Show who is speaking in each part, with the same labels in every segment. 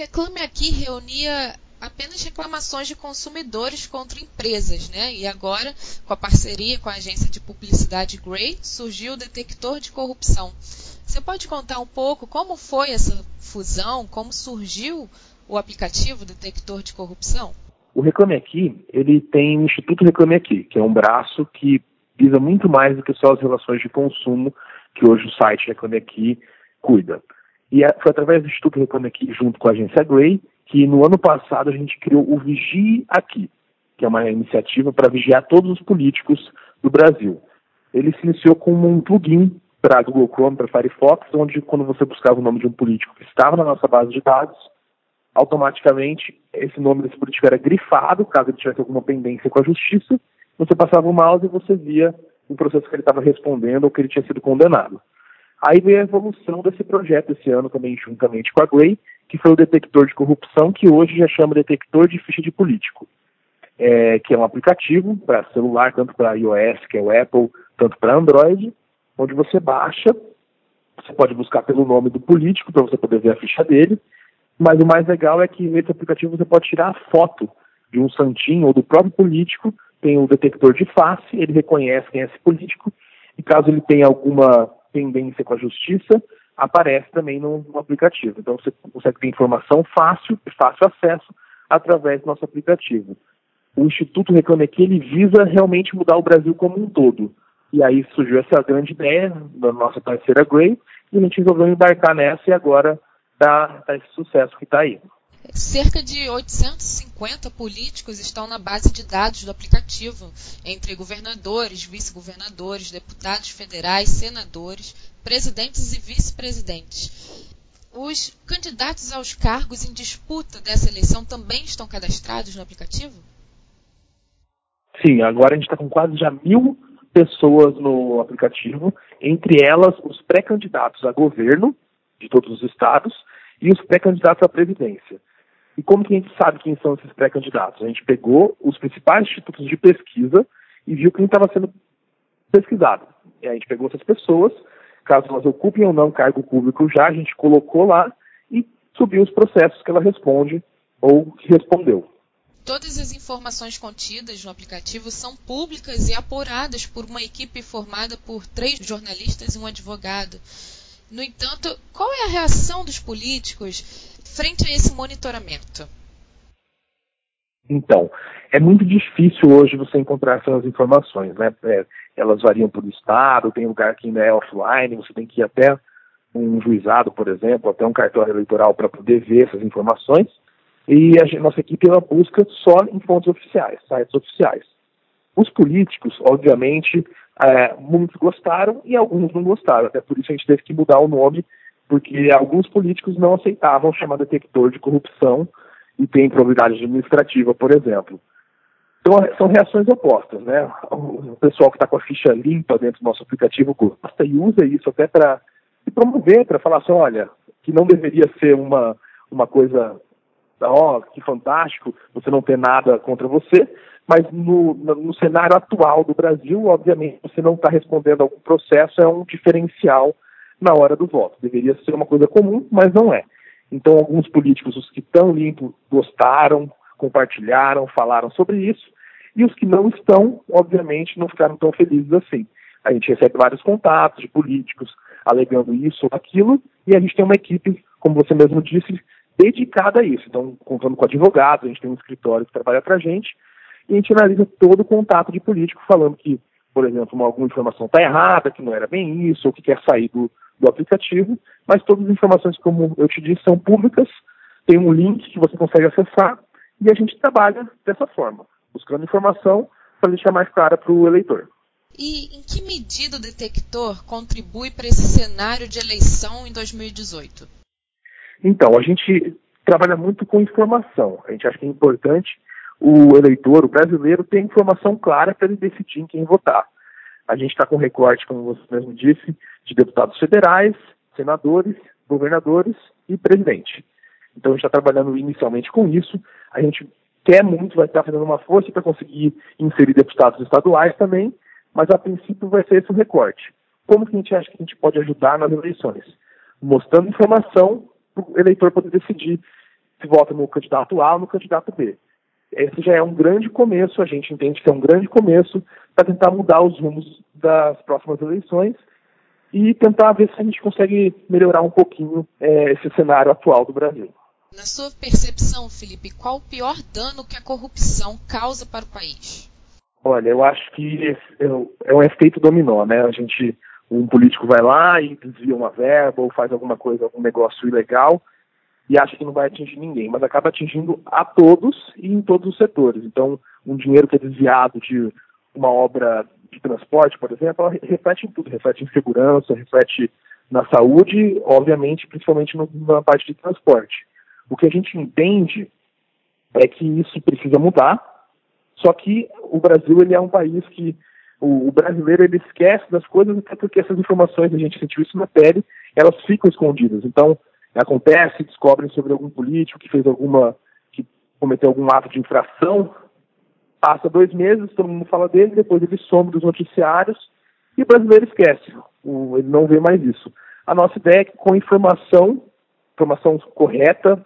Speaker 1: Reclame Aqui reunia apenas reclamações de consumidores contra empresas, né? E agora, com a parceria com a agência de publicidade Grey, surgiu o detector de corrupção. Você pode contar um pouco como foi essa fusão, como surgiu o aplicativo detector de corrupção?
Speaker 2: O Reclame Aqui, ele tem o Instituto Reclame Aqui, que é um braço que visa muito mais do que só as relações de consumo que hoje o site Reclame Aqui cuida. E é, foi através do Instituto Reclame Aqui, junto com a agência Grey, que no ano passado a gente criou o Vigie Aqui, que é uma iniciativa para vigiar todos os políticos do Brasil. Ele se iniciou como um plugin para Google Chrome, para Firefox, onde quando você buscava o nome de um político que estava na nossa base de dados, automaticamente esse nome desse político era grifado, caso ele tivesse alguma pendência com a justiça, você passava o mouse e você via o processo que ele estava respondendo ou que ele tinha sido condenado. Aí veio a evolução desse projeto esse ano também, juntamente com a Grey, que foi o detector de corrupção, que hoje já chama detector de ficha de político, é, que é um aplicativo para celular, tanto para iOS, que é o Apple, tanto para Android, onde você baixa, você pode buscar pelo nome do político para você poder ver a ficha dele, mas o mais legal é que nesse aplicativo você pode tirar a foto de um santinho ou do próprio político tem o detector de face, ele reconhece quem é esse político, e caso ele tenha alguma pendência com a justiça, aparece também no, no aplicativo. Então você consegue ter informação fácil, de fácil acesso, através do nosso aplicativo. O Instituto Reclame Aqui, ele visa realmente mudar o Brasil como um todo. E aí surgiu essa grande ideia da nossa parceira Gray, e a gente resolveu embarcar nessa e agora dá, dá esse sucesso que está aí.
Speaker 1: Cerca de 850 políticos estão na base de dados do aplicativo, entre governadores, vice-governadores, deputados federais, senadores, presidentes e vice-presidentes. Os candidatos aos cargos em disputa dessa eleição também estão cadastrados no aplicativo?
Speaker 2: Sim, agora a gente está com quase já mil pessoas no aplicativo, entre elas os pré-candidatos a governo de todos os estados e os pré-candidatos à presidência. E como que a gente sabe quem são esses pré-candidatos? A gente pegou os principais institutos de pesquisa e viu quem estava sendo pesquisado. E a gente pegou essas pessoas, caso elas ocupem ou não cargo público já, a gente colocou lá e subiu os processos que ela responde ou que respondeu.
Speaker 1: Todas as informações contidas no aplicativo são públicas e apuradas por uma equipe formada por três jornalistas e um advogado. No entanto, qual é a reação dos políticos frente a esse monitoramento?
Speaker 2: Então, é muito difícil hoje você encontrar essas informações, né? É, elas variam por estado, tem lugar que ainda é offline, você tem que ir até um juizado, por exemplo, até um cartório eleitoral para poder ver essas informações. E a nossa equipe ela busca só em fontes oficiais, sites oficiais. Os políticos, obviamente, é, muitos gostaram e alguns não gostaram. Até por isso a gente teve que mudar o nome porque alguns políticos não aceitavam chamar detector de corrupção e tem improbidade administrativa, por exemplo. Então, são reações opostas, né? O pessoal que está com a ficha limpa dentro do nosso aplicativo gosta e usa isso até para se promover, para falar assim, olha, que não deveria ser uma, uma coisa, ó, oh, que fantástico, você não ter nada contra você, mas no, no cenário atual do Brasil, obviamente, você não está respondendo a algum processo, é um diferencial na hora do voto. Deveria ser uma coisa comum, mas não é. Então, alguns políticos, os que estão limpos, gostaram, compartilharam, falaram sobre isso, e os que não estão, obviamente, não ficaram tão felizes assim. A gente recebe vários contatos de políticos alegando isso ou aquilo, e a gente tem uma equipe, como você mesmo disse, dedicada a isso. Então, contando com advogados, a gente tem um escritório que trabalha para a gente, e a gente analisa todo o contato de político falando que, por exemplo, uma, alguma informação está errada, que não era bem isso, ou que quer sair do, do aplicativo, mas todas as informações, como eu te disse, são públicas, tem um link que você consegue acessar e a gente trabalha dessa forma, buscando informação para deixar mais clara para o eleitor.
Speaker 1: E em que medida o detector contribui para esse cenário de eleição em 2018?
Speaker 2: Então, a gente trabalha muito com informação. A gente acha que é importante o eleitor, o brasileiro, ter informação clara para ele decidir em quem votar. A gente está com recorte, como você mesmo disse, de deputados federais, senadores, governadores e presidente. Então a gente está trabalhando inicialmente com isso. A gente quer muito, vai estar fazendo uma força para conseguir inserir deputados estaduais também, mas a princípio vai ser esse o recorte. Como que a gente acha que a gente pode ajudar nas eleições? Mostrando informação para o eleitor poder decidir se vota no candidato A ou no candidato B. Esse já é um grande começo, a gente entende que é um grande começo para tentar mudar os rumos das próximas eleições e tentar ver se a gente consegue melhorar um pouquinho é, esse cenário atual do Brasil.
Speaker 1: Na sua percepção, Felipe, qual o pior dano que a corrupção causa para o país?
Speaker 2: Olha, eu acho que é um efeito dominó, né? A gente, um político vai lá e desvia uma verba ou faz alguma coisa, algum negócio ilegal e acha que não vai atingir ninguém, mas acaba atingindo a todos e em todos os setores. Então, um dinheiro que é desviado de uma obra de transporte, por exemplo, ela reflete em tudo, reflete em segurança, reflete na saúde, obviamente, principalmente na parte de transporte. O que a gente entende é que isso precisa mudar, só que o Brasil ele é um país que o, o brasileiro ele esquece das coisas até porque essas informações a gente sentiu isso na pele, elas ficam escondidas. Então acontece, descobrem sobre algum político que fez alguma, que cometeu algum ato de infração, passa dois meses, todo mundo fala dele, depois ele some dos noticiários e o brasileiro esquece, o, ele não vê mais isso. A nossa ideia é que com informação, informação correta,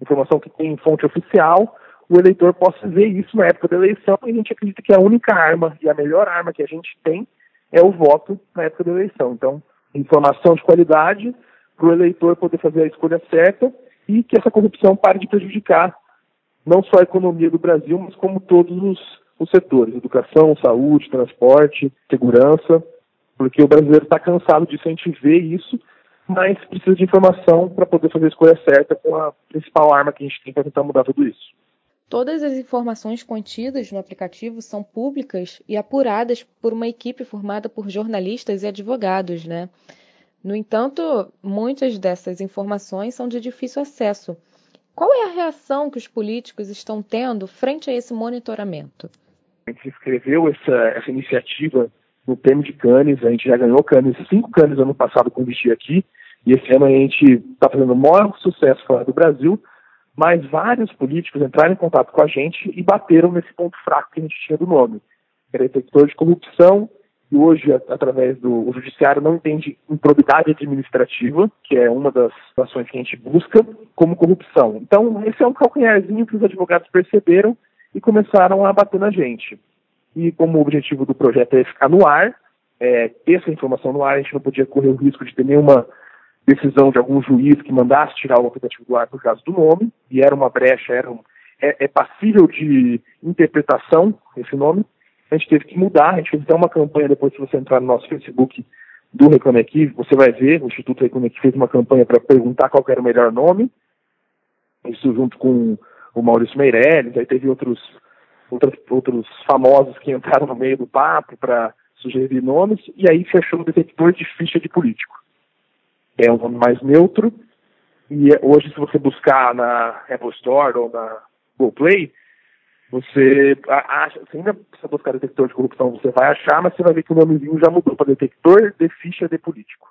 Speaker 2: informação que tem fonte oficial, o eleitor possa ver isso na época da eleição e a gente acredita que a única arma e a melhor arma que a gente tem é o voto na época da eleição. Então, informação de qualidade, para o eleitor poder fazer a escolha certa e que essa corrupção pare de prejudicar não só a economia do Brasil, mas como todos os, os setores, educação, saúde, transporte, segurança, porque o brasileiro está cansado disso, a gente vê isso, mas precisa de informação para poder fazer a escolha certa com a principal arma que a gente tem para tentar mudar tudo isso.
Speaker 1: Todas as informações contidas no aplicativo são públicas e apuradas por uma equipe formada por jornalistas e advogados, né? No entanto, muitas dessas informações são de difícil acesso. Qual é a reação que os políticos estão tendo frente a esse monitoramento?
Speaker 2: A gente escreveu essa, essa iniciativa no prêmio de Cannes, a gente já ganhou Cannes, cinco Cannes ano passado com Vestir Aqui, e esse ano a gente está fazendo o maior sucesso fora do Brasil, mas vários políticos entraram em contato com a gente e bateram nesse ponto fraco que a gente tinha do nome. Era detector de corrupção que hoje, através do judiciário, não entende improbidade administrativa, que é uma das ações que a gente busca, como corrupção. Então, esse é um calcanharzinho que os advogados perceberam e começaram a bater na gente. E como o objetivo do projeto é ficar no ar, é, ter essa informação no ar, a gente não podia correr o risco de ter nenhuma decisão de algum juiz que mandasse tirar o aplicativo do ar por causa do nome, e era uma brecha, era um, é, é passível de interpretação esse nome, a gente teve que mudar, a gente fez até uma campanha depois, se você entrar no nosso Facebook do Reclame Aqui, você vai ver, o Instituto Reclame Aqui fez uma campanha para perguntar qual era o melhor nome, isso junto com o Maurício Meirelles, aí teve outros, outros, outros famosos que entraram no meio do papo para sugerir nomes, e aí fechou o detector de ficha de político. É um nome mais neutro, e hoje se você buscar na Apple Store ou na Google Play, você acha, você ainda precisa buscar detector de corrupção, você vai achar, mas você vai ver que o nomezinho já mudou para detector de ficha de político.